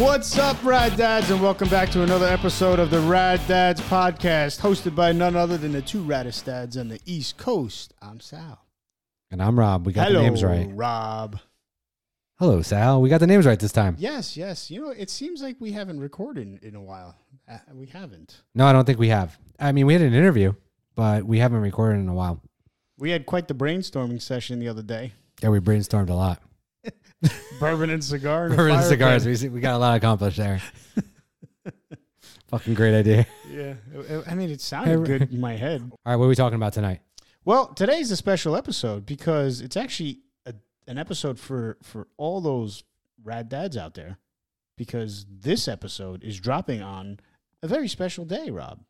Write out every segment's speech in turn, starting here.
What's up, Rad Dads, and welcome back to another episode of the Rad Dads podcast, hosted by none other than the two raddest dads on the East Coast. I'm Sal. And I'm Rob. We got Hello, the names right. Rob. Hello, Sal. We got the names right this time. Yes, yes. You know, it seems like we haven't recorded in a while. Uh, we haven't. No, I don't think we have. I mean, we had an interview, but we haven't recorded in a while. We had quite the brainstorming session the other day. Yeah, we brainstormed a lot. Bourbon and cigar. And Bourbon and cigars. pit. We, we got a lot accomplished there. Fucking great idea. Yeah, I- I mean, it sounded good in my head. All right, what are we talking about tonight? Well, today's a special episode because it's actually a, an episode for for all those rad dads out there. Because this episode is dropping on a very special day, Rob.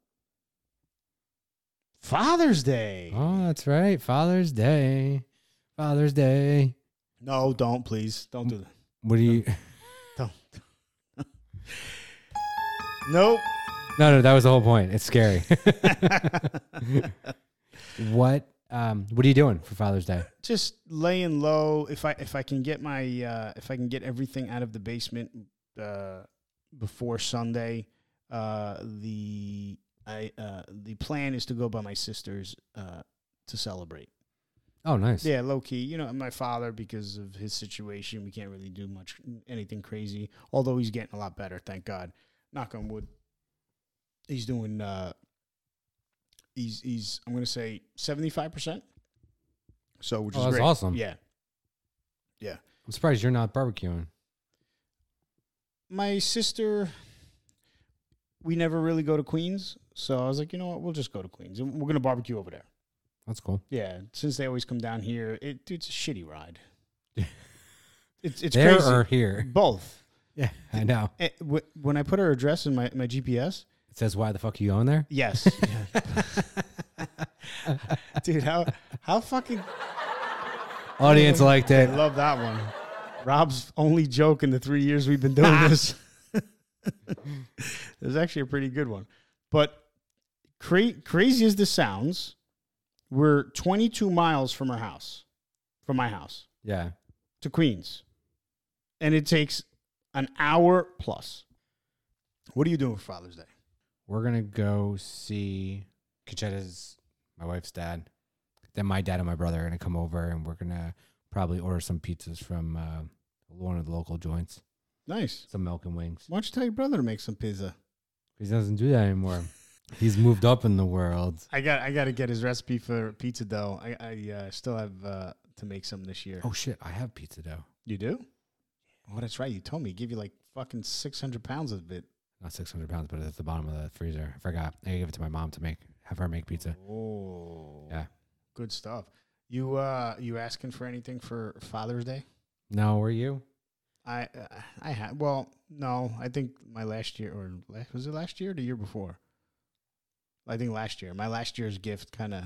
Father's Day. Oh, that's right. Father's Day. Father's Day. No, don't please, don't do that. What do you? Don't. nope. No, no, that was the whole point. It's scary. what? Um, what are you doing for Father's Day? Just laying low. If I if I can get my uh, if I can get everything out of the basement uh, before Sunday, uh, the I uh, the plan is to go by my sister's uh, to celebrate. Oh, nice. Yeah, low key. You know, my father because of his situation, we can't really do much anything crazy. Although he's getting a lot better, thank God. Knock on wood. He's doing. Uh, he's he's. I'm gonna say seventy five percent. So which Oh, is that's great. awesome. Yeah. Yeah. I'm surprised you're not barbecuing. My sister. We never really go to Queens, so I was like, you know what, we'll just go to Queens, and we're gonna barbecue over there. That's cool. Yeah, since they always come down here, it it's a shitty ride. it's it's there crazy. or here? Both. Yeah, I know. Eh, wh- When I put her address in my, my GPS, It says, "Why the fuck are you on there?" yes, dude, how how fucking Audience liked I it. love that one. Rob's only joke in the three years we've been doing this. It was actually a pretty good one, but cra- crazy as this sounds, we're 22 miles from our house, from my house Yeah. to Queens, and it takes an hour plus. What are you doing for Father's Day? We're gonna go see Cachetta's, my wife's dad. Then my dad and my brother are gonna come over, and we're gonna probably order some pizzas from uh, one of the local joints, Nice. some milk and wings. Why don't you tell your brother to make some pizza? He doesn't do that anymore. He's moved up in the world. I got I got to get his recipe for pizza dough. I I uh, still have uh, to make some this year. Oh shit! I have pizza dough. You do? Oh, that's right. You told me. Give you like fucking six hundred pounds of it. Not six hundred pounds, but it's at the bottom of the freezer. I forgot. I gave it to my mom to make. Have her make pizza. Oh, Yeah. good stuff. You uh, you asking for anything for Father's Day? No, were you? I uh, I had well, no. I think my last year or last, was it last year or the year before? I think last year. My last year's gift kind of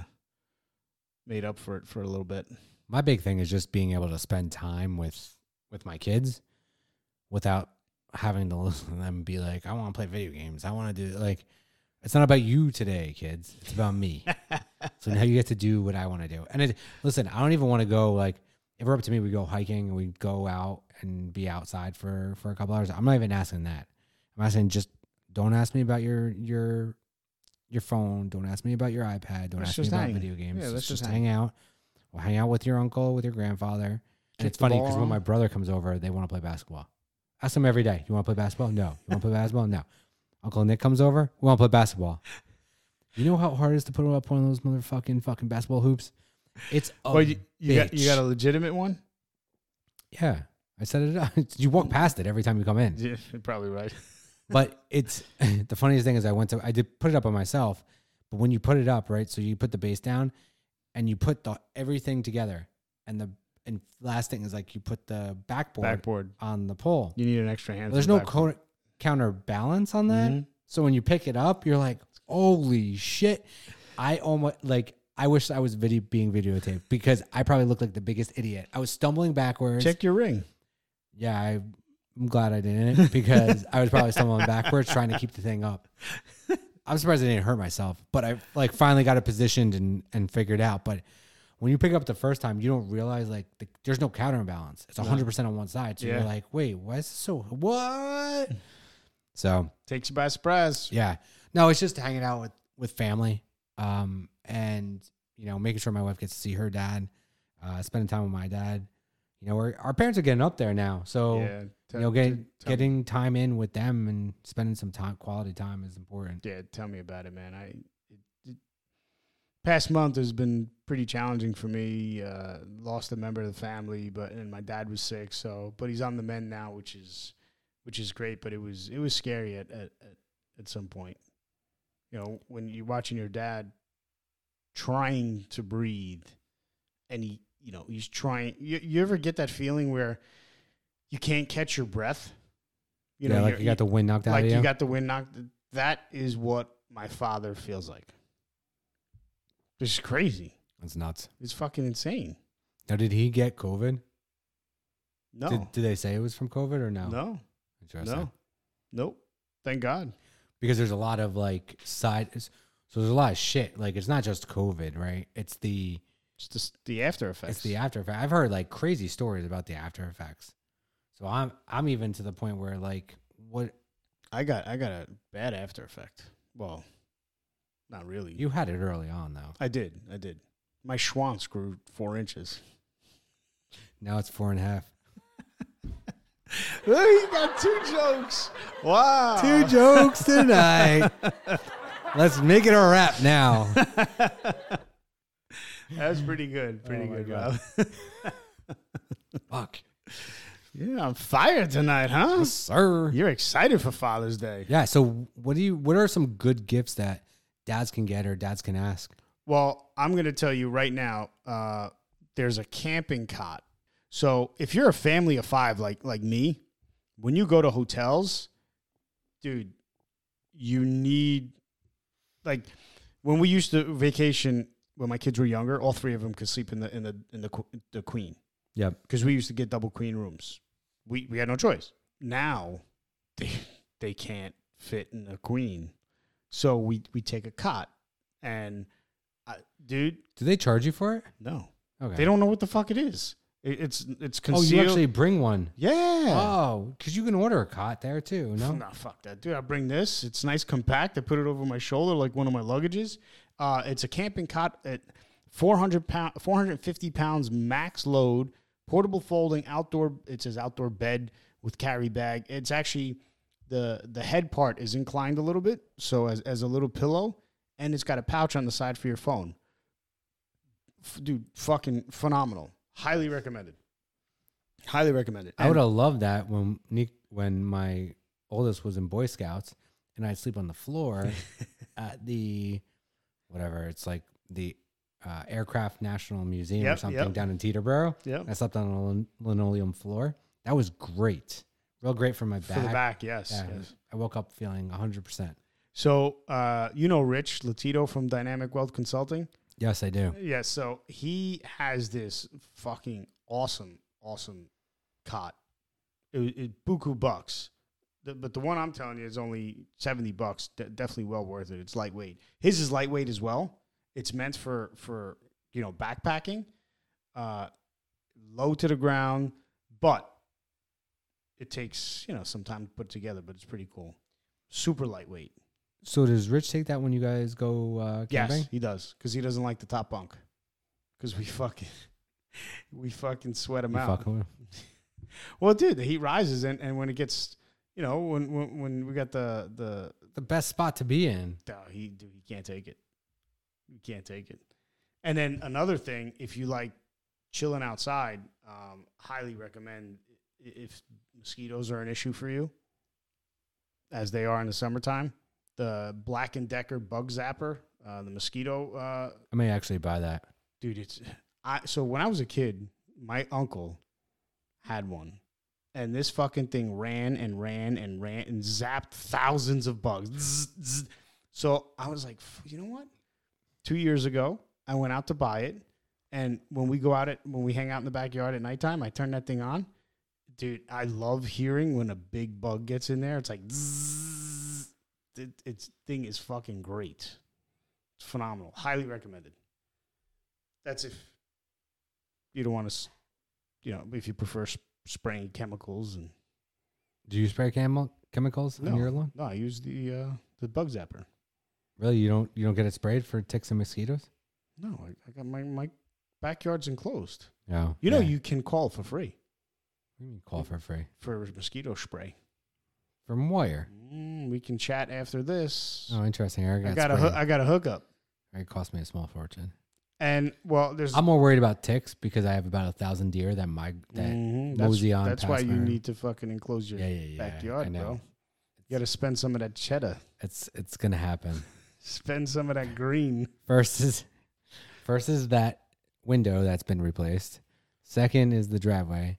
made up for it for a little bit. my big thing is just being able to spend time with with my kids without having to listen to them be like, I want to play video games. I want to do like it's not about you today, kids. It's about me. so now you get to do what I want to do. And it, listen, I don't even want to go like if we're up to me, we go hiking and we go out and be outside for for a couple hours. I'm not even asking that. I'm asking just don't ask me about your your your phone. Don't ask me about your iPad. Don't Let's ask me about hang. video games. Yeah, Let's let's just just hang out. We'll hang out with your uncle, with your grandfather. And Kick it's funny because when my brother comes over, they want to play basketball. Ask them every day. You want to play basketball? No. You want to play basketball? No. Uncle Nick comes over. We want to play basketball. You know how hard it is to put up one of those motherfucking fucking basketball hoops? It's a well, you, you got you got a legitimate one. yeah. I set it up. You walk past it every time you come in. Yeah, you're probably right. But it's the funniest thing is I went to I did put it up on myself, but when you put it up, right? So you put the base down and you put the everything together and the and last thing is like you put the backboard, Backboard. on the pole. You need an extra hand. There's no co- counterbalance on that. Mhm. So when you pick it up, you're like, holy shit. I almost like I wish I was video being videotaped because I probably looked like the biggest idiot. I was stumbling backwards. Check your ring. Yeah, I, I'm glad I didn't because I was probably stumbling backwards trying to keep the thing up. I'm surprised I didn't hurt myself, but I like finally got it positioned and and figured out. But when you pick up the first time, you don't realize like the, there's no counterbalance. It's hundred percent on one side. So Yeah. you're like, wait, why is this so what? So Takes you by surprise. yeah, no, it's just hanging out with with family, um, and you know, making sure my wife gets to see her dad, uh, spending time with my dad. You know, we're, our parents are getting up there now, so yeah. You know, get, tell me- getting time in with them and spending some time, quality time, is important. Yeah, tell me about it, man. I it, it, past month has been pretty challenging for me. Uh, lost a member of the family, but and my dad was sick. So, but he's on the mend now, which is which is great. But it was it was scary at at at, at some point. You know, when you're watching your dad trying to breathe, and he, you know, he's trying. You, you ever get that feeling where you can't catch your breath? You know, like you're- got the wind knocked out like of you you. got the wind knocked. That is what my father feels like. This is crazy. That's nuts. It's fucking insane. Now, did he get COVID? No, Did, did they say it was from COVID or no? no, Interesting. no, nope. Thank God. Because there's a lot of like side. So there's a lot of shit. Like it's not just COVID, right? It's the It's just the after effects. it's the after effect. I've heard like crazy stories about the after effects. So I'm I'm even to the point where like what I got. I got a bad after effect. Well, not really. you had it early on though. I did. I did. My schwanz grew four inches. Now it's four and a half. Look, he got two jokes. Wow. Two jokes tonight. Let's make it a wrap now. That's pretty good. Pretty Oh good. Rob. Fuck. Yeah, I'm fired tonight, huh? Yes, sir. You're excited for Father's Day. Yeah. So what do you? What are some good gifts that dads can get or dads can ask? Well, I'm going to tell you right now. Uh, there's a camping cot. So if you're a family of five, like like me, when you go to hotels, dude, you need like when we used to vacation when my kids were younger. All three of them could sleep in the in the in the the queen Yep. because we used to get double queen rooms. We we had no choice. Now they they can't fit in a queen, so we we take a cot and. I, dude, Do they charge you for it? no. Okay. They don't know what the fuck it is. It, it's it's Oh, you actually bring one. yeah. Oh, because you can order a cot there too. No. No, fuck that, dude. I bring this. It's nice, compact. I put it over my shoulder like one of my luggages. Uh, it's a camping cot at 400 pound, 450 pounds max load, portable folding, outdoor. It says outdoor bed with carry bag. It's actually the the head part is inclined a little bit, so as as a little pillow, and it's got a pouch on the side for your phone. F- dude, fucking phenomenal. Highly recommended. Highly recommended. I would have loved that when Nick, when my oldest was in Boy Scouts, and I'd sleep on the floor at the whatever it's like the uh, Aircraft National Museum or something yep. down in Teterboro. Yep. I slept on a lin- linoleum floor. That was great, real great for my back. For back. the back, yes. Yeah, yes. I woke up feeling hundred percent. So, uh, you know Rich Latito from Dynamic Wealth Consulting? Yes, I do. Yeah, so he has this fucking awesome, awesome cot. It, it buku bucks. The, but the one I'm telling you is only 70 bucks. De- definitely well worth it. It's lightweight. His is lightweight as well. It's meant for, for you know, backpacking, uh, low to the ground, but it takes, you know, some time to put together, but it's pretty cool. Super lightweight. So does Rich take that when you guys go uh, camping? Yes, he does because he doesn't like the top bunk. Because we fucking we fucking sweat him You out. with- Well, dude, the heat rises, and, and when it gets, you know, when when, when we got the the the best spot to be in. oh, he dude, he can't take it. He can't take it. And then another thing, if you like chilling outside, um, highly recommend if mosquitoes are an issue for you, as they are in the summertime, the Black and Decker Bug Zapper, uh, the mosquito uh, I may actually buy that. dude it's i so when i was a kid my uncle had one and this fucking thing ran and ran and ran and zapped thousands of bugs Zzz, zzz. so i was like you know what two years ago i went out to buy it and when we go out at when we hang out in the backyard at nighttime i turn that thing on dude i love hearing when a big bug gets in there it's like zzz. it, it's thing is fucking great it's phenomenal highly recommended that's if you don't want to, you know, if you prefer sp- spraying chemicals and Do you spray chemi- chemicals No. on your lawn? no, I use the uh, the bug zapper. Really? You don't you don't get it sprayed for ticks and mosquitoes? No, I, I got my my backyard's enclosed. Yeah, You know, Yeah. you can call for free What do you mean call for free? for mosquito spray. From where? Mm, we can chat after this. Oh, interesting. I got, I got a hoo- I got a hookup, It cost me a small fortune. and well, there's I'm more worried about ticks because I have about a thousand deer that my that Mhm, mosey on That's why you need to fucking enclose your yeah yeah yeah backyard, I know. bro. You got to spend some of that cheddar, It's it's gonna happen. Spend some of that green. First is first is that window that's been replaced. Second is the driveway.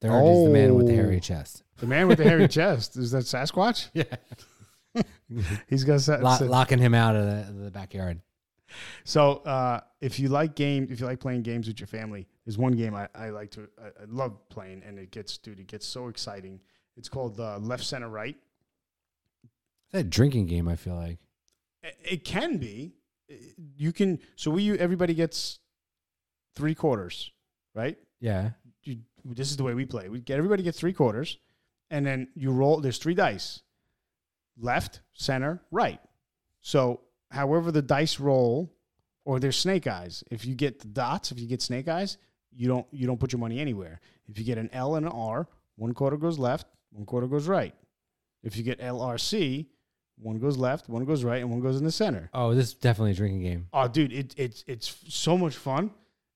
Third is the man with the hairy Oh. chest. The man with the hairy chest is that Sasquatch? Yeah, He's got sa- Lo- sa- locking him out of the, the backyard. So uh, if you like games, if you like playing games with your family, there's one game I, I like to, I, I love playing, and it gets, dude, it gets so exciting. It's called uh, Left Center Right. It's a drinking game. I feel like. It, can be. You can. So we everybody gets three quarters, right? Yeah. You, this is the way we play. We get everybody gets three quarters, and then you roll. There's three dice: left, center, right. So however the dice roll, or there's snake eyes. If you get the dots, if you get snake eyes, you don't you don't put your money anywhere. If you get an L and an R, one quarter goes left, one quarter goes right. If you get LRC, one goes left, one goes right, and one goes in the center. Oh, this is definitely a drinking game. Oh, dude, it, it's it's so much fun.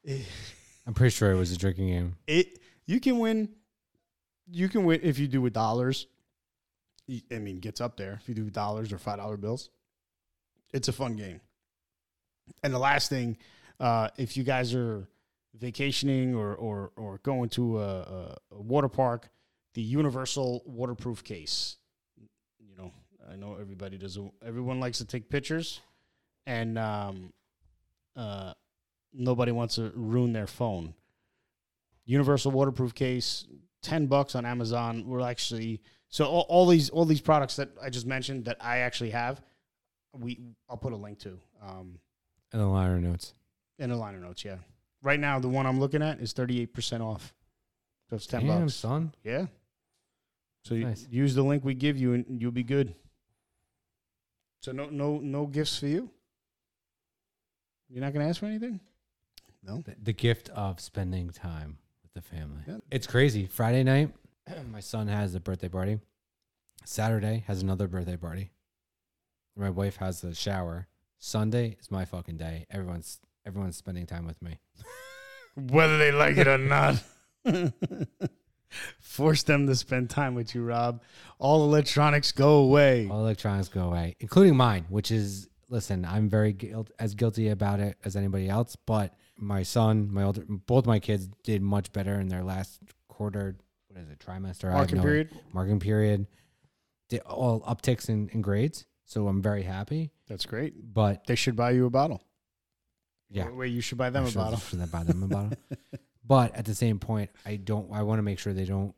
It, I'm pretty sure it was a drinking game. it you can win. You can win if you do with dollars. I mean, gets up there if you do with dollars or five dollar bills. It's a fun game. And the last thing, uh, if you guys are vacationing or or or going to a, a, a water park, the universal waterproof case. I know everybody does. Everyone likes to take pictures, and um, uh, nobody wants to ruin their phone. Universal waterproof case, ten bucks on Amazon. We're actually so all, all these all these products that I just mentioned that I actually have. We I'll put a link to um, And the liner notes. in the liner notes. Yeah, right now the one I'm looking at is thirty eight percent off. So it's ten Damn, bucks. son. Yeah. So you Nice. use the link we give you and you'll be good. So no no no gifts for you. You're not gonna ask for anything. No. The, the gift of spending time with the family. Yeah. It's crazy. Friday night, my son has a birthday party. Saturday has another birthday party. My wife has a shower. Sunday is my fucking day. Everyone's everyone's spending time with me. Whether they like it or not. Force them to spend time with you, Rob. All electronics go away. All electronics go away, including mine, which is listen, I'm very guilt, as guilty about it as anybody else, but my son, my older both my kids did much better in their last quarter, what is it, trimester? Marking period. marking period. Did all upticks in, in grades, so I'm very happy. That's great. But They should buy you a bottle. yeah, Wait, you should buy them I a bottle. should buy them a bottle? But at the same point, I don't. I want to make sure they don't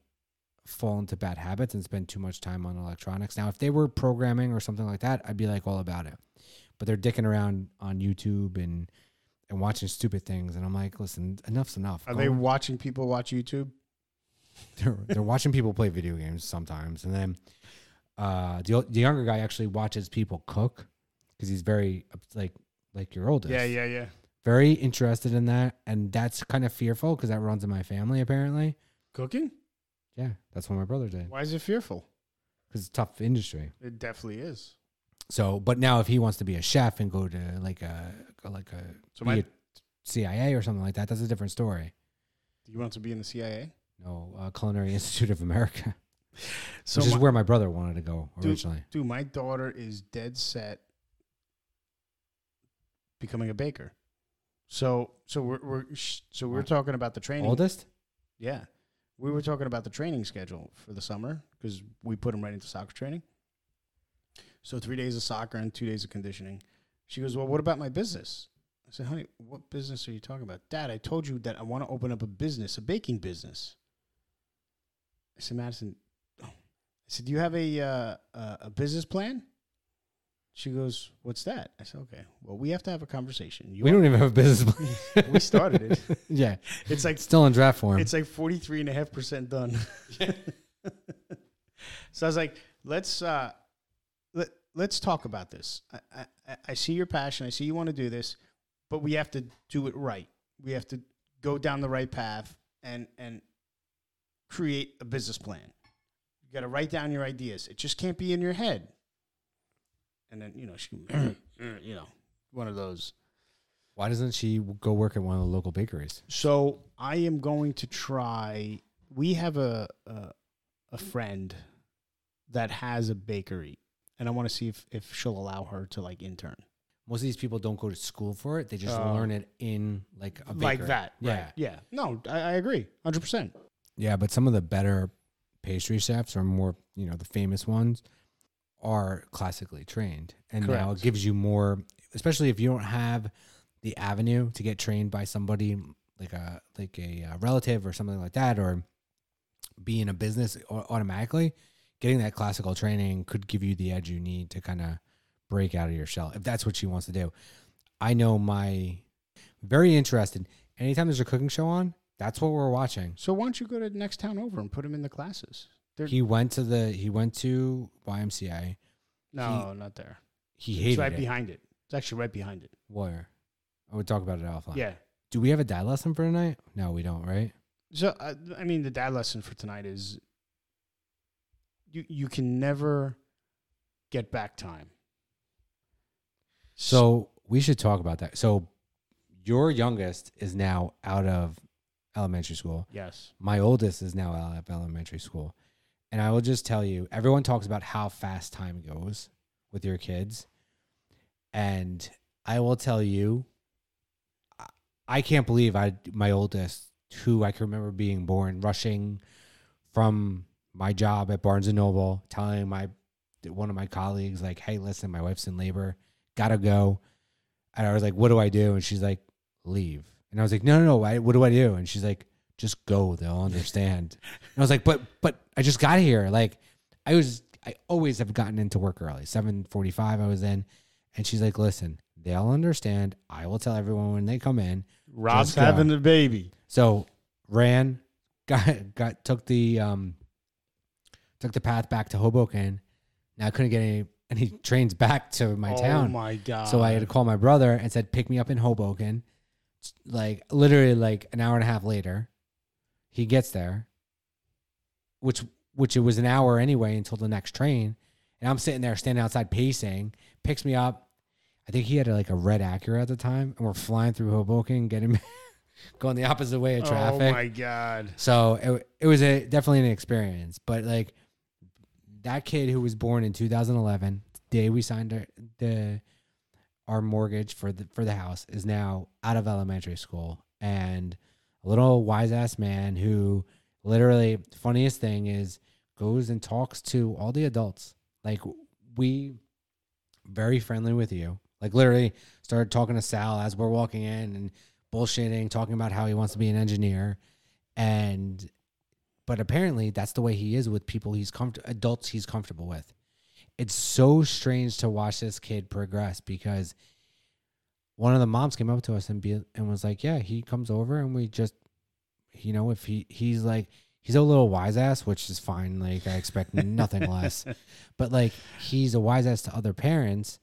fall into bad habits and spend too much time on electronics. Now, if they were programming or something like that, I'd be like all about it. But they're dicking around on YouTube and and watching stupid things, and I'm like, listen, enough's enough. Are Go- they watching people watch YouTube? they're, they're watching people play video games sometimes, and then uh, the the younger guy actually watches people cook because he's very like like your oldest. Yeah, yeah, yeah. Very interested in that, and that's kind of fearful because that runs in my family apparently. Cooking? Yeah, that's what my brother did Why is it fearful? because it's a tough industry. It definitely is. So, but now if he wants to be a chef and go to like a like a So my, a CIA or something like that, that's a different story. do you want to be in the CIA? No, uh, Culinary Institute of America, So which is where my brother wanted to go Dude, originally. Dude, my daughter is dead set becoming a baker. So, so we're, we're so we're talking about the training. Oldest? Yeah, we were talking about the training schedule for the summer because we put him right into soccer training. So three days of soccer and two days of conditioning. She goes, "Well, what about my business?" I said, "Honey, what business are you talking about?" Dad, I told you that I want to open up a business, a baking business. I said, "Madison,". I said, "Do you have a uh, a business plan?" She goes, "What's that?" I said, "Okay, well, we have to have a conversation." You We don't even have a business plan. we started it. yeah, It's like still in draft form. it's like 43 and a half percent done. so I was like, let's uh let, let's talk about this. I, I I see your passion. I see you want to do this, but we have to do it right. We have to go down the right path and and create a business plan. You got to write down your ideas. It just can't be in your head. And then you know she, mm. you know, one of those. Why doesn't she go work at one of the local bakeries? So I am going to try. We have a a, a friend that has a bakery, and I want to see if if she'll allow her to like intern Most of these people don't go to school for it; they just Oh. learn it in like a bakery. like that. Yeah, right. yeah. No, I, I agree, hundred percent. yeah. But some of the better pastry chefs are more, you know, the famous ones are classically trained, and now it gives you more, especially if you don't have the avenue to get trained by somebody like a like a, uh relative or something like that, or be in a business au- automatically. Getting that classical training could give you the edge you need to kind of break out of your shell if that's what she wants to do. I know my very interested. Anytime there's a cooking show on, that's what we're watching. So why don't you go to the next town over and put him in the classes? They're, He went to the he went to YMCA. no, not there. He It's hated right it. behind it. It's actually right behind it. Where? I would talk about it offline. Yeah. Do we have a dad lesson for tonight? No, we don't. Right? So uh, I mean, the dad lesson for tonight is you you can never get back time. So we should talk about that. So your youngest is now out of elementary school. yes, My oldest is now out of elementary school. And I will just tell you, everyone talks about how fast time goes with your kids. And I will tell you, I- can't believe I my oldest, who I can remember being born, rushing from my job at Barnes and Noble, telling my one of my colleagues, like, hey, listen, my wife's in labor, gotta go. And I was like, what do I do? And she's like, leave. And I was like, no, no, no, what do I do? And she's like, just go. They'll understand. and I was like, but, but I just got here. Like, I was, I always have gotten into work early. Seven forty-five, I was in, and she's like, listen, they'll understand. I will tell everyone when they come in. Rob's having a baby. So ran, got got took the um, took the path back to Hoboken. Now I couldn't get any any trains back to my town. oh town. my god! So I had to call my brother and said, pick me up in Hoboken. Like literally like an hour and a half later, he gets there, which which it was an hour anyway until the next train. And I'm sitting there standing outside pacing, picks me up. I think he had like a red Acura at the time, and we're flying through Hoboken, getting going the opposite way of oh traffic. Oh my god! So it, it was a definitely an experience, but like that kid who was born in 2011, the day we signed our, the our mortgage for the for the house is now out of elementary school and a little wise ass man who literally funniest thing is goes and talks to all the adults. Like we very friendly with you. Like literally started talking to Sal as we're walking in and bullshitting, talking about how he wants to be an engineer and but apparently that's the way he is with people he's comfort adults he's comfortable with it's so strange to watch this kid progress because one of the moms came up to us and be and was like yeah he comes over and we just you know if he he's like he's a little wise ass which is fine like i expect nothing less but like he's a wise ass to other parents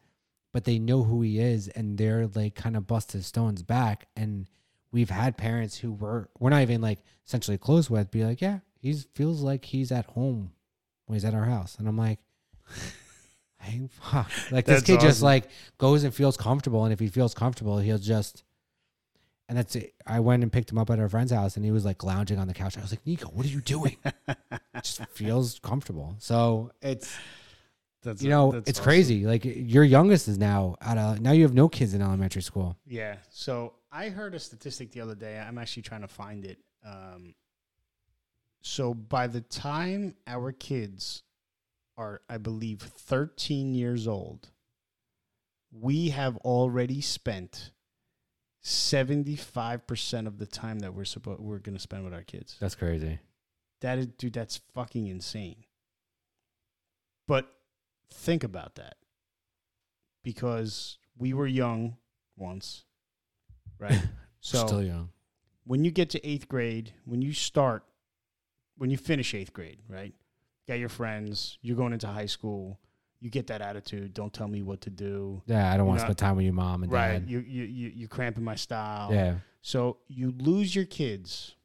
but they know who he is and they're like kind of bust his stones back. And we've had parents who were we're not even like essentially close with be like yeah he feels like he's at home when he's at our house. And i'm like hey, fuck. like this kid just like goes and feels comfortable and if he feels comfortable he'll just and that's it. I went and picked him up at our friend's house and he was like lounging on the couch. I was like, Nico, what are you doing? just feels comfortable. So it's That's you know, it's awesome. crazy. Like your youngest is now out of now you have no kids in elementary school. Yeah. So I heard a statistic the other day. I'm actually trying to find it. Um, so by the time our kids are, I believe, 13 years old, we have already spent 75% of the time that we're supposed we're going to spend with our kids. That's crazy. That is, dude, that's fucking insane. But think about that. because we were young once, right? so Still young. when you get to eighth grade, when you start, when you finish eighth grade, right? Got your friends, you're going into high school, you get that attitude. Don't tell me what to do. Yeah, I don't want to spend time with your mom and Right. dad. You, you, you, you're cramping my style. Yeah. So you lose your kids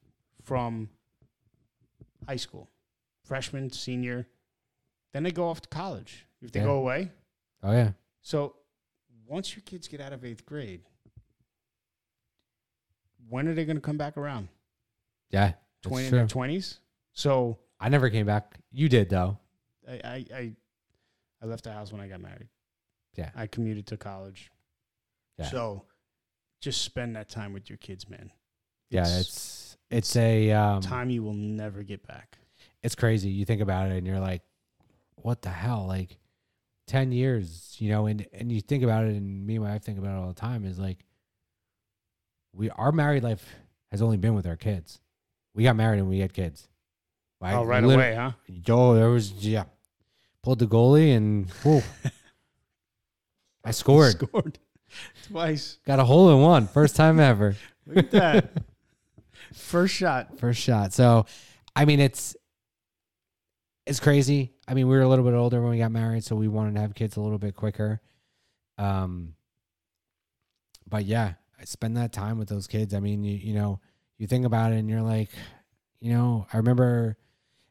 from high school, freshman, senior, then they go off to college if they Yeah. go away. Oh yeah. So once your kids get out of eighth grade, when are they going to come back around? Yeah. Twenty It's in their twenties. So I never came back. You did though. I, I I I left the house when I got married. Yeah. I commuted to college. Yeah. So just spend that time with your kids, man. Yeah, it's it's a um, time you will never get back. it's crazy. You think about it and you're like, what the hell? Like 10 years, you know, and, and you think about it and me and my wife think about it all the time is like, we, our married life has only been with our kids. We got married and we had kids. I oh, right lit- away, huh? Oh, there was, yeah. Pulled the goalie and whoa, I scored. Scored twice. Got a hole in one. First time ever. Look at that. First shot. first shot. So, I mean, it's it's crazy. I mean, we were a little bit older when we got married, so we wanted to have kids a little bit quicker. Um, but yeah, I spend that time with those kids. I mean, you you know, you think about it, and you're like, you know, I remember,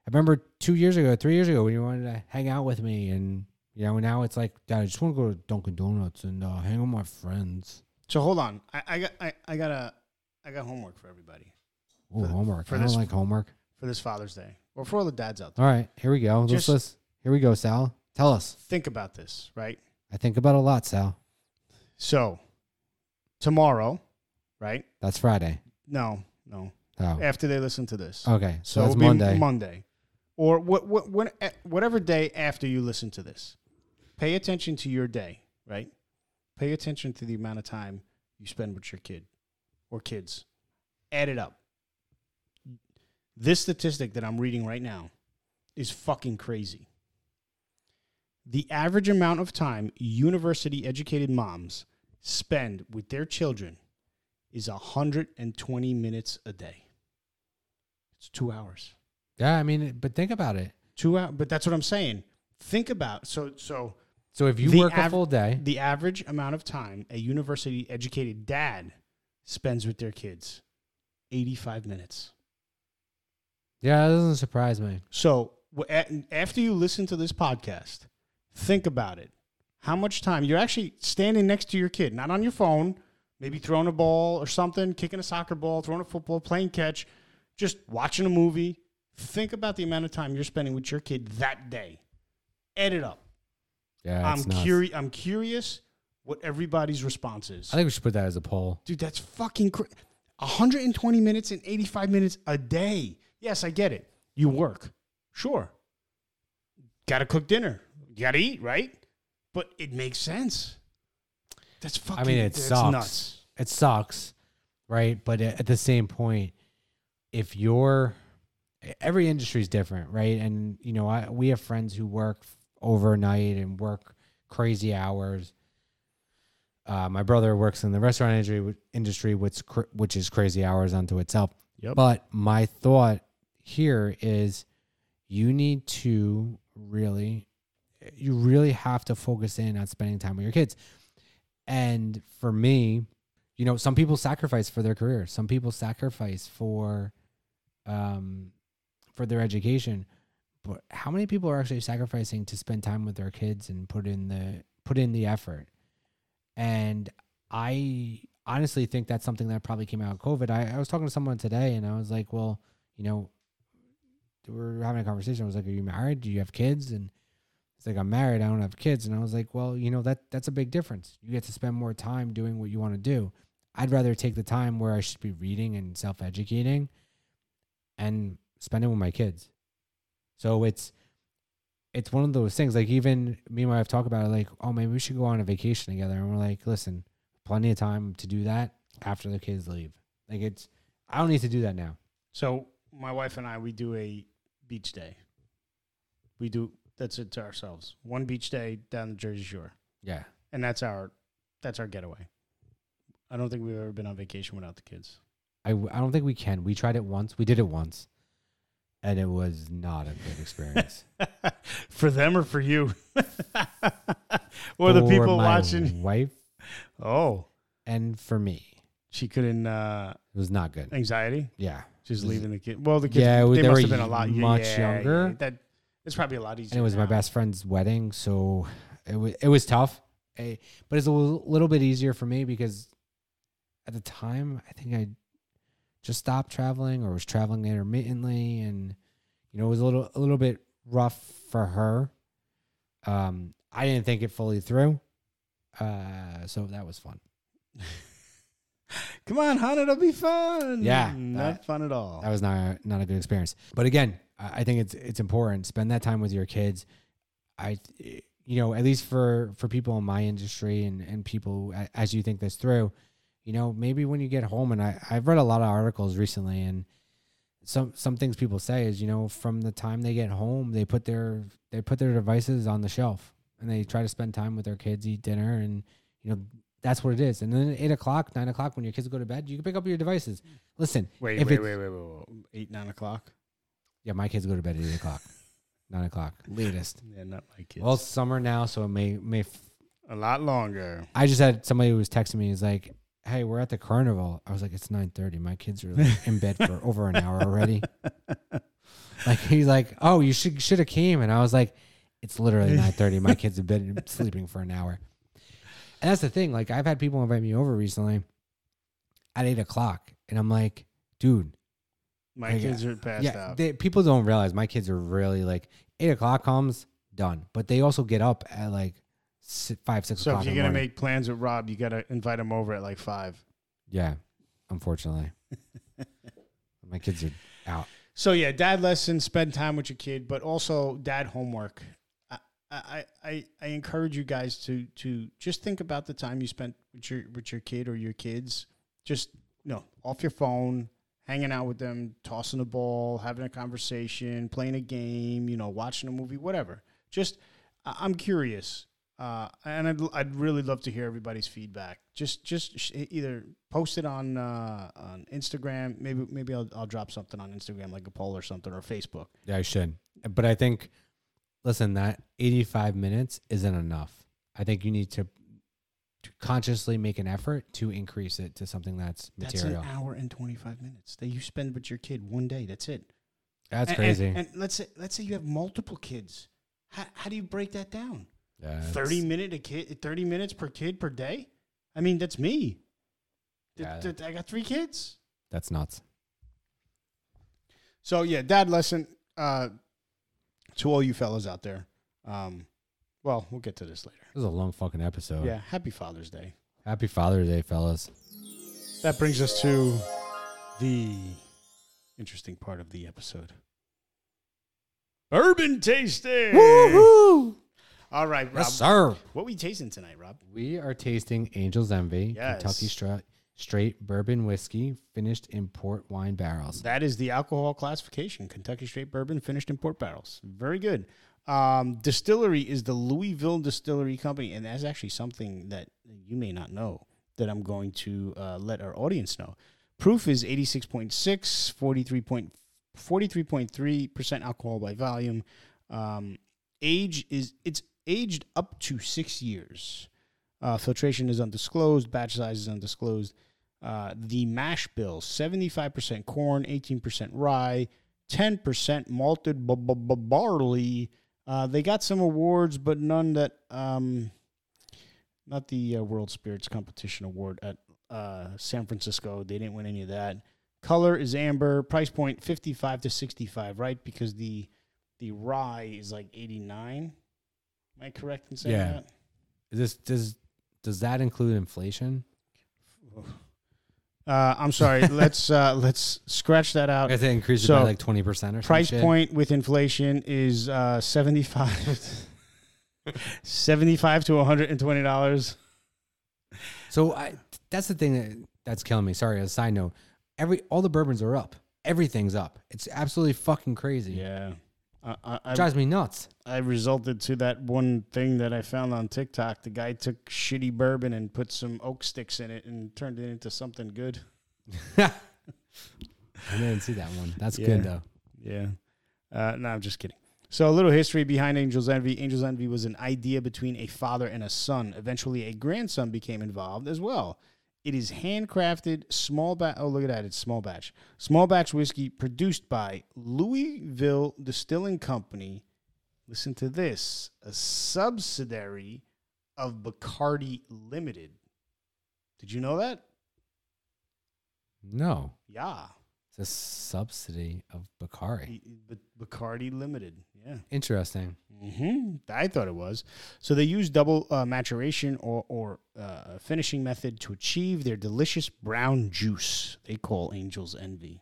remember two years ago, three years ago, when you wanted to hang out with me, and you know, now it's like, Dad, I just want to go to Dunkin' Donuts and uh, hang with my friends. So hold on. I, I got I, I got a I got homework for everybody Oh, For- homework. for I don't like homework. for this Father's Day. Or for all the dads out there. All right, here we go. Just- let's here we go, Sal. Tell us. Think about this, right? I think about a lot, Sal. So tomorrow, right? That's Friday. No, no. Oh, After they listen to this. okay. So, So it's it'll be Monday. Or what, what, eh, whatever day after you listen to this. Pay attention to your day, right? Pay attention to the amount of time you spend with your kid or kids. Add it up. This statistic that I'm reading right now is fucking crazy. The average amount of time university educated moms spend with their children is 120 minutes a day. It's two hours. Yeah, I mean, but think about it. Two hours, but that's what I'm saying. Think about so so So if you work a full day, the average amount of time a university educated dad spends with their kids 85 minutes. yeah, that doesn't surprise me. So after you listen to this podcast, think about it. How much time you're actually standing next to your kid, not on your phone, maybe throwing a ball or something, kicking a soccer ball, throwing a football, playing catch, just watching a movie. Think about the amount of time you're spending with your kid that day. Add it up. Yeah, I'm curious. I'm curious what everybody's response is. I think we should put that as a poll. Dude, that's fucking cra 120 minutes and 85 minutes a day. Yes, I get it. You work. Sure. Got to cook dinner. You got to eat, right? But it makes sense. That's fucking I mean, it sucks. nuts. It sucks, right? But at the same point, if you're every industry is different, right? And you know, I we have friends who work overnight and work crazy hours. Uh, my brother works in the restaurant industry, industry, which cr- which is crazy hours unto itself. Yep. But my thought here is, you need to really, you really have to focus in on spending time with your kids. And for me, you know, some people sacrifice for their career. Some people sacrifice for, um, for their education. But how many people are actually sacrificing to spend time with their kids and put in the put in the effort? And I honestly think that's something that probably came out of COVID. I, I was talking to someone today, and I was like, "Well, you know, we we're having a conversation. I was like, "Are you married? Do you have kids?" And it's like, "I'm married. I don't have kids." And I was like, "Well, you know that that's a big difference. You get to spend more time doing what you want to do. I'd rather take the time where I should be reading and self educating, and spend it with my kids." So it's it's one of those things. Like even me and my wife talk about it. Like, oh, maybe we should go on a vacation together. And we're like, listen, plenty of time to do that after the kids leave. Like it's, I don't need to do that now. So my wife and I, we do a beach day. We do that's it to ourselves. One beach day down the Jersey Shore. Yeah. and that's our that's our getaway. I don't think we've ever been on vacation without the kids. I, I don't think we can. We tried it once. We did it once, and it was not a good experience. for them or for you, or the people my watching. wife Oh, and for me. she couldn't. Uh, It was not good. anxiety, Yeah, just Was- leaving the kid. Well, the kids. Yeah, they they must have been a lot much yeah, younger. yeah. That it's probably a lot easier. and it was my best friend's wedding, so it was it was tough. Eh, but it's a little bit easier for me because at the time I think I just stopped traveling or was traveling intermittently, and you know it was a little a little bit rough for her. Um, I didn't think it fully through, uh, so that was fun. Come on, hon, it'll be fun. Yeah, not that- fun at all. that was not not a good experience. But again, I I think it's it's important spend that time with your kids. I you know at least for for people in my industry and and people as you think this through, you know maybe when you get home and I I've read a lot of articles recently and some some things people say is you know from the time they get home they put their they put their devices on the shelf and they try to spend time with their kids eat dinner and you know that's what it is and then at eight o'clock nine o'clock when your kids go to bed you can pick up your devices listen wait, wait, wait, wait, wait, wait, eight, nine o'clock. yeah, my kids go to bed at eight o'clock, nine o'clock latest. Yeah, not my kids. Well, it's summer now, so it may may. F- a lot longer. I just had somebody who was texting me. He's like, "Hey, we're at the carnival." I was like, "It's nine thirty. My kids are like in bed for over an hour already." Like he's like, "Oh, you should should have came," and I was like, "It's literally nine thirty. My kids have been sleeping for an hour." And that's the thing. Like I've had people invite me over recently at eight o'clock, and I'm like, "Dude, My Like, kids are passed yeah, out. they, people don't realize my kids are really like eight o'clock comes done, but they also get up at like si five six so if you're gonna morning. make plans with Rob, you gotta invite him over at like five. yeah, unfortunately, my kids are out. So yeah, dad lessons, spend time with your kid, but also dad homework. I I, I, I encourage you guys to to just think about the time you spent with your with your kid or your kids. Just you know, off your phone, hanging out with them, tossing a ball, having a conversation, playing a game, you know, watching a movie, whatever. Just I'm curious. Uh, and I'd, I'd really love to hear everybody's feedback. Just just sh- either post it on uh, on Instagram. Maybe maybe I'll, I'll drop something on Instagram like a poll or something or Facebook. Yeah, I should, but I think, listen, that eighty-five minutes isn't enough. I think you need to, to consciously make an effort to increase it to something that's material. That's an hour and twenty five minutes that you spend with your kid one day. That's it. That's And- crazy. And, and let's say let's say you have multiple kids. How, how do you break that down? Yeah, it's- Thirty minute a kid, thirty minutes per kid per day. I mean, that's me. Yeah. th- I got three kids. That's nuts. So yeah, dad lesson uh, to all you fellas out there. Um, well, we'll get to this later. This is a long fucking episode. Yeah, happy Father's Day. Happy Father's Day, fellas. That brings us to the interesting part of the episode. Bourbon tasting. Woohoo! All right, Rob. Yes, sir. What we tasting tonight, Rob? We are tasting Angel's Envy, Yes. Kentucky Stra- straight bourbon whiskey, finished in port wine barrels. That is the alcohol classification. Kentucky Straight Bourbon finished in port barrels. Very good. Um, distillery is the Louisville Distillery Company, and that's actually something that you may not know that I'm going to uh, let our audience know. Proof is 86.6, 43 43.3% alcohol by volume. Um, age is it's aged up to six years. Uh, filtration is undisclosed. Batch size is undisclosed. Uh, the mash bill 75% corn, 18% rye, 10% malted b- b- b- barley. Uh, they got some awards, but none that, um, not the uh, World Spirits Competition Award at uh, San Francisco. They didn't win any of that. Color is amber. Price point 55 to 65, right? Because the the rye is like 89. Am I correct in saying Yeah. that? Is this does does that include inflation? Uh, I'm sorry. let's uh, let's scratch that out. I think it increased so, by like twenty percent or price some shit. point with inflation is uh 75 75 to 120 dollars So I, that's the thing that that's killing me. Sorry, as a side note, every all the bourbons are up. Everything's up. It's absolutely fucking crazy. yeah I, I, I, Drives me nuts. I resulted to that one thing that I found on TikTok. The guy took shitty bourbon and put some oak sticks in it and turned it into something good. I didn't see that one. That's Yeah. good though. Yeah. Uh, no, I'm just kidding. So, a little history behind Angel's Envy. Angel's Envy was an idea between a father and a son. Eventually, a grandson became involved as well. It is handcrafted, small batch. Oh, look at that. It's small batch. Small batch whiskey produced by Louisville Distilling Company. Listen to this a subsidiary of Bacardi Limited. Did you know that? No, Yeah. A subsidy of Bacardi. B- Bacardi Limited. Yeah. Interesting. hmm I thought it was. So they use double uh, maturation or, or uh, finishing method to achieve their delicious brown juice they call Angel's Envy.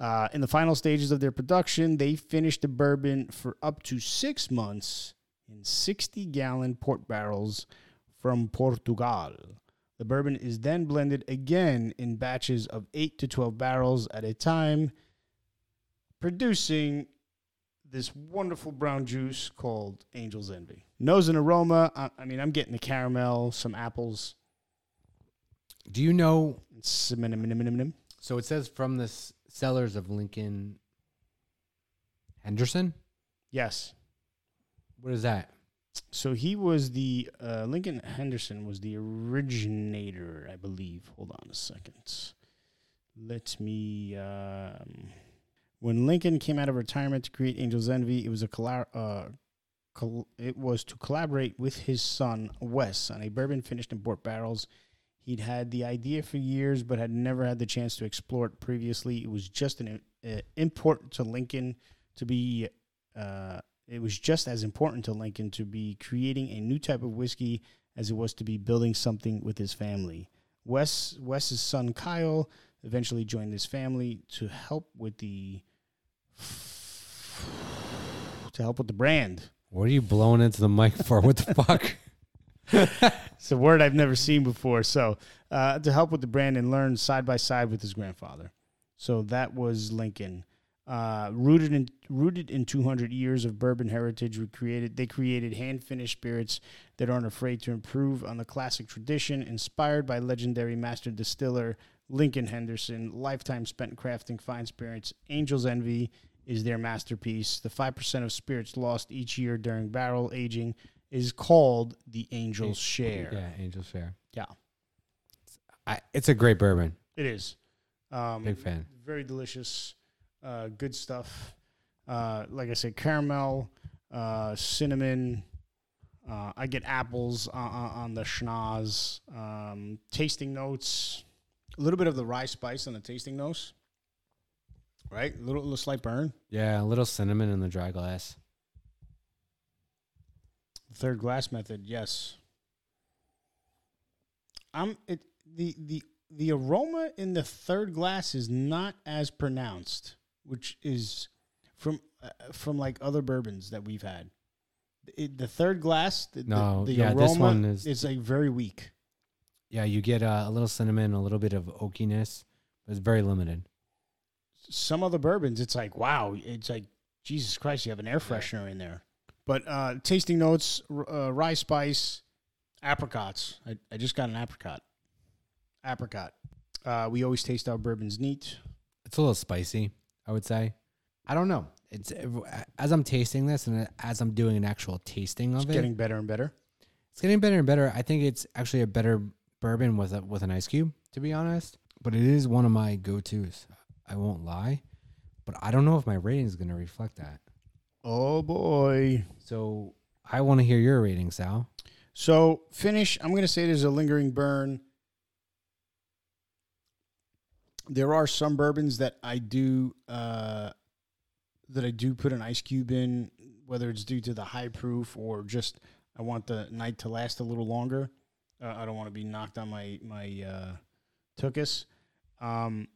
Uh, in the final stages of their production, they finished the bourbon for up to six months in 60 gallon port barrels from Portugal. The bourbon is then blended again in batches of 8 to 12 barrels at a time, producing this wonderful brown juice called Angel's Envy. Nose and aroma. I, I mean, I'm getting the caramel, some apples. Do you know? So it says from the cellars of Lincoln Henderson. Yes. What is that? So he was the uh, Lincoln Henderson was the originator, I believe. Hold on a second. Let me. Um, when Lincoln came out of retirement to create Angel's Envy, it was a collab. Uh, col- it was to collaborate with his son Wes on a bourbon finished in port barrels. He'd had the idea for years, but had never had the chance to explore it previously. It was just an uh, import to Lincoln to be. Uh, it was just as important to Lincoln to be creating a new type of whiskey as it was to be building something with his family. Wes Wes's son Kyle eventually joined his family to help with the to help with the brand. What are you blowing into the mic for? What the fuck? It's a word I've never seen before. So uh, to help with the brand and learn side by side with his grandfather. So that was Lincoln. Uh, rooted in rooted in 200 years of bourbon heritage, we created they created hand finished spirits that aren't afraid to improve on the classic tradition. Inspired by legendary master distiller Lincoln Henderson, lifetime spent crafting fine spirits. Angel's Envy is their masterpiece. The five percent of spirits lost each year during barrel aging is called the Angel's Share. Yeah, Angel's Share. Yeah, I, it's a great bourbon. it is. Um, Big fan. Very delicious. Uh, good stuff. Uh, like I said, caramel, uh, cinnamon. Uh, I get apples on, on on the schnoz. Um, tasting notes. A little bit of the rye spice on the tasting notes. Right, a little, little slight burn. Yeah, a little cinnamon in the dry glass. Third glass method, yes. I'm it the the the aroma in the third glass is not as pronounced, which is from uh, from like other bourbons that we've had. It, the third glass, the, the- No, the, yeah, aroma this one is- is like very weak. Yeah, you get uh, a little cinnamon, a little bit of oakiness, but it's very limited. Some other bourbons, it's like wow, it's like Jesus Christ, you have an air freshener in there. But uh, tasting notes, uh, rye spice, apricots. I, I just got an apricot. Apricot. Uh, we always taste our bourbons neat. It's a little spicy, I would say. I don't know. It's as I'm tasting this and as I'm doing an actual tasting of It's it, getting better and better. it's getting better and better. I think it's actually a better bourbon with a, with an ice cube, to be honest. But it is one of my go tos. I won't lie, but I don't know if my rating is going to reflect that. Oh boy. So I want to hear your rating, Sal. So finish. I'm going to say there's a lingering burn. There are some bourbons that I do uh, that I do put an ice cube in, whether it's due to the high proof or just I want the night to last a little longer. Uh, I don't want to be knocked on my my uh, tuchus. Um,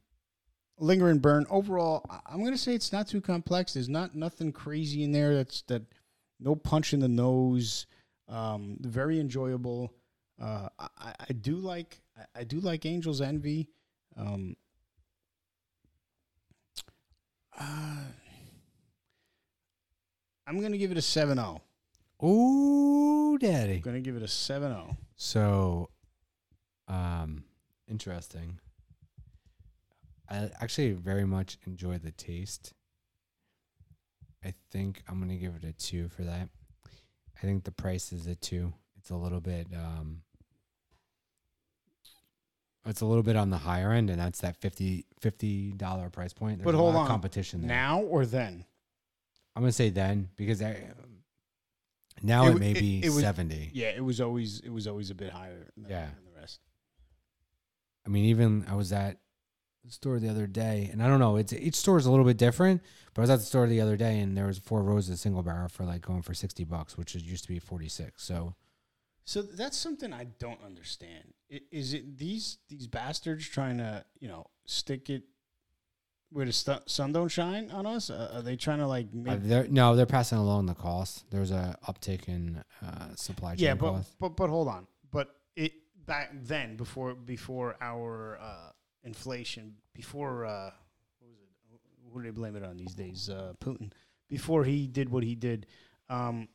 lingering burn. Overall, I'm to say it's not too complex. There's not nothing crazy in there. That's that. No punch in the nose. Um, very enjoyable. Uh, I, I- I do like I, I do like Angel's Envy. Um, uh, I'm gonna give it a 7-0. Ooh, daddy. I'm gonna give it a oh. 7-0. So, um, interesting. I actually very much enjoy the taste. I think I'm gonna give it a two for that. I think the price is a two. It's a little bit um it's a little bit on the higher end and that's that 50 dollar price point. But a hold of on. competition there. Now or then? I'm gonna say then because I, now It it, may it- be it was- 70. Yeah, it was always it was always a bit higher than, Yeah. than the rest. I mean, even I was at the store the other day, and I don't know, it's each store is a little bit different. But I was at the store the other day, and there was four roses single barrel for like going for sixty bucks, which is used to be forty six. So So that's something I don't understand. Is it these these bastards trying to you know stick it where the sun don't shine on us? Uh, are they trying to like uh, they're no, they're passing along the cost. There's a uptick in uh, supply chain yeah, but, cost. but but hold on. But it back then before before our uh, inflation before uh, what was it? Who do they blame it on these days? Uh, Putin. Before he did what he did. Um,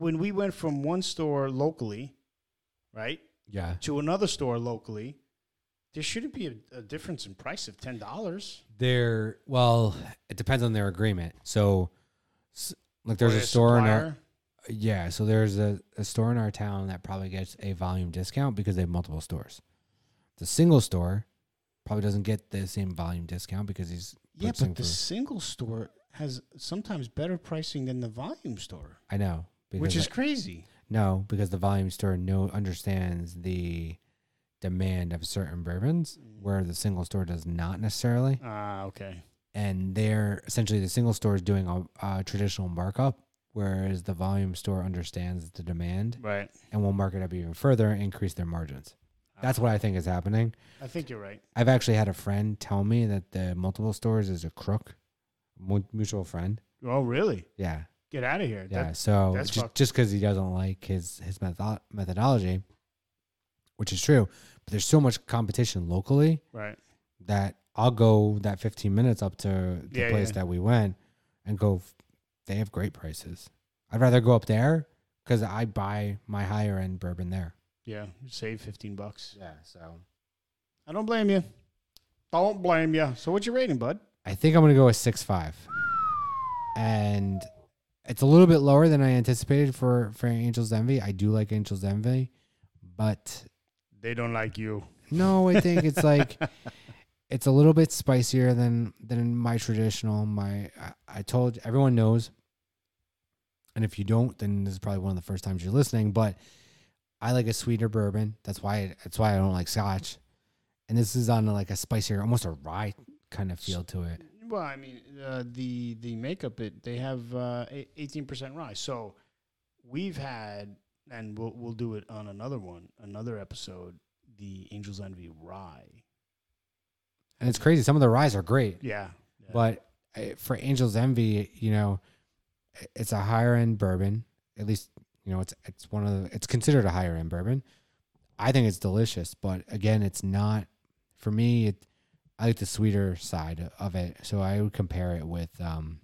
when we went from one store locally, right, Yeah, to another store locally, there shouldn't be a, a difference in price of ten dollars. they're well. It depends on their agreement. So, s- like, there's a store in our Yeah, so there's a, a store in our town that probably gets a volume discount because they have multiple stores. The single store probably doesn't get the same volume discount because he's Yeah, purchasing but the single store has sometimes better pricing than the volume store, I know which is I- crazy. no because the volume store no understands the demand of certain bourbons where the single store does not necessarily, Ah, okay. and they're essentially the single store is doing a, a traditional markup. Whereas the volume store understands the demand Right. and will mark it up even further and increase their margins. That's what I think is happening. I think you're right. I've actually had a friend tell me that the multiple stores is a crook, mutual friend. Oh, really? Yeah, Get out of here. yeah. That- so that's just just because he doesn't like his his metho- methodology, which is true, but there's so much competition locally right. that I'll go that 15 minutes up to the Yeah, place yeah. that we went and go. They have great prices. I'd rather go up there because I buy my higher end bourbon there. Yeah. Save fifteen bucks. Yeah, so I don't blame you. Don't blame you. So what's your rating, bud? I think I'm gonna go with six five, and it's a little bit lower than I anticipated for for Angel's Envy. I do like Angel's Envy, but They don't like you. no, I think it's like it's a little bit spicier than than my traditional. My I, I told everyone knows, and if you don't, then this is probably one of the first times you're listening. But I like a sweeter bourbon. That's why that's why I don't like Scotch, and this is on like a spicier, almost a rye kind of feel to it. Well, I mean, uh, the the makeup it they have uh, eighteen percent rye. So we've had, and we'll we'll do it on another one, another episode. The Angels Envy rye. And it's crazy. Some of the ryes are great, Yeah, yeah. but uh, for Angel's Envy, you know, it's a higher end bourbon. At least, you know, it's it's one of the, it's considered a higher end bourbon. I think it's delicious, but again, it's not for me. It, I like the sweeter side of it, so I would compare it with um,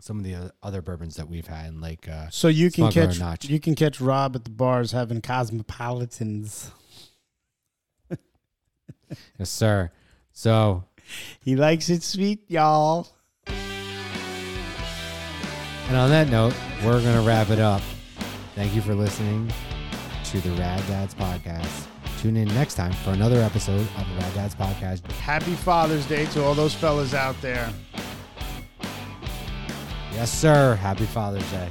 some of the other bourbons that we've had, like uh, so you can catch you can catch Rob at the bars having cosmopolitans. yes, sir. So He likes it sweet, y'all. And on that note, we're going to wrap it up. Thank you for listening to the Rad Dads Podcast. Tune in next time for another episode of the Rad Dads Podcast. Happy Father's Day to all those fellas out there. Yes, sir. Happy Father's Day.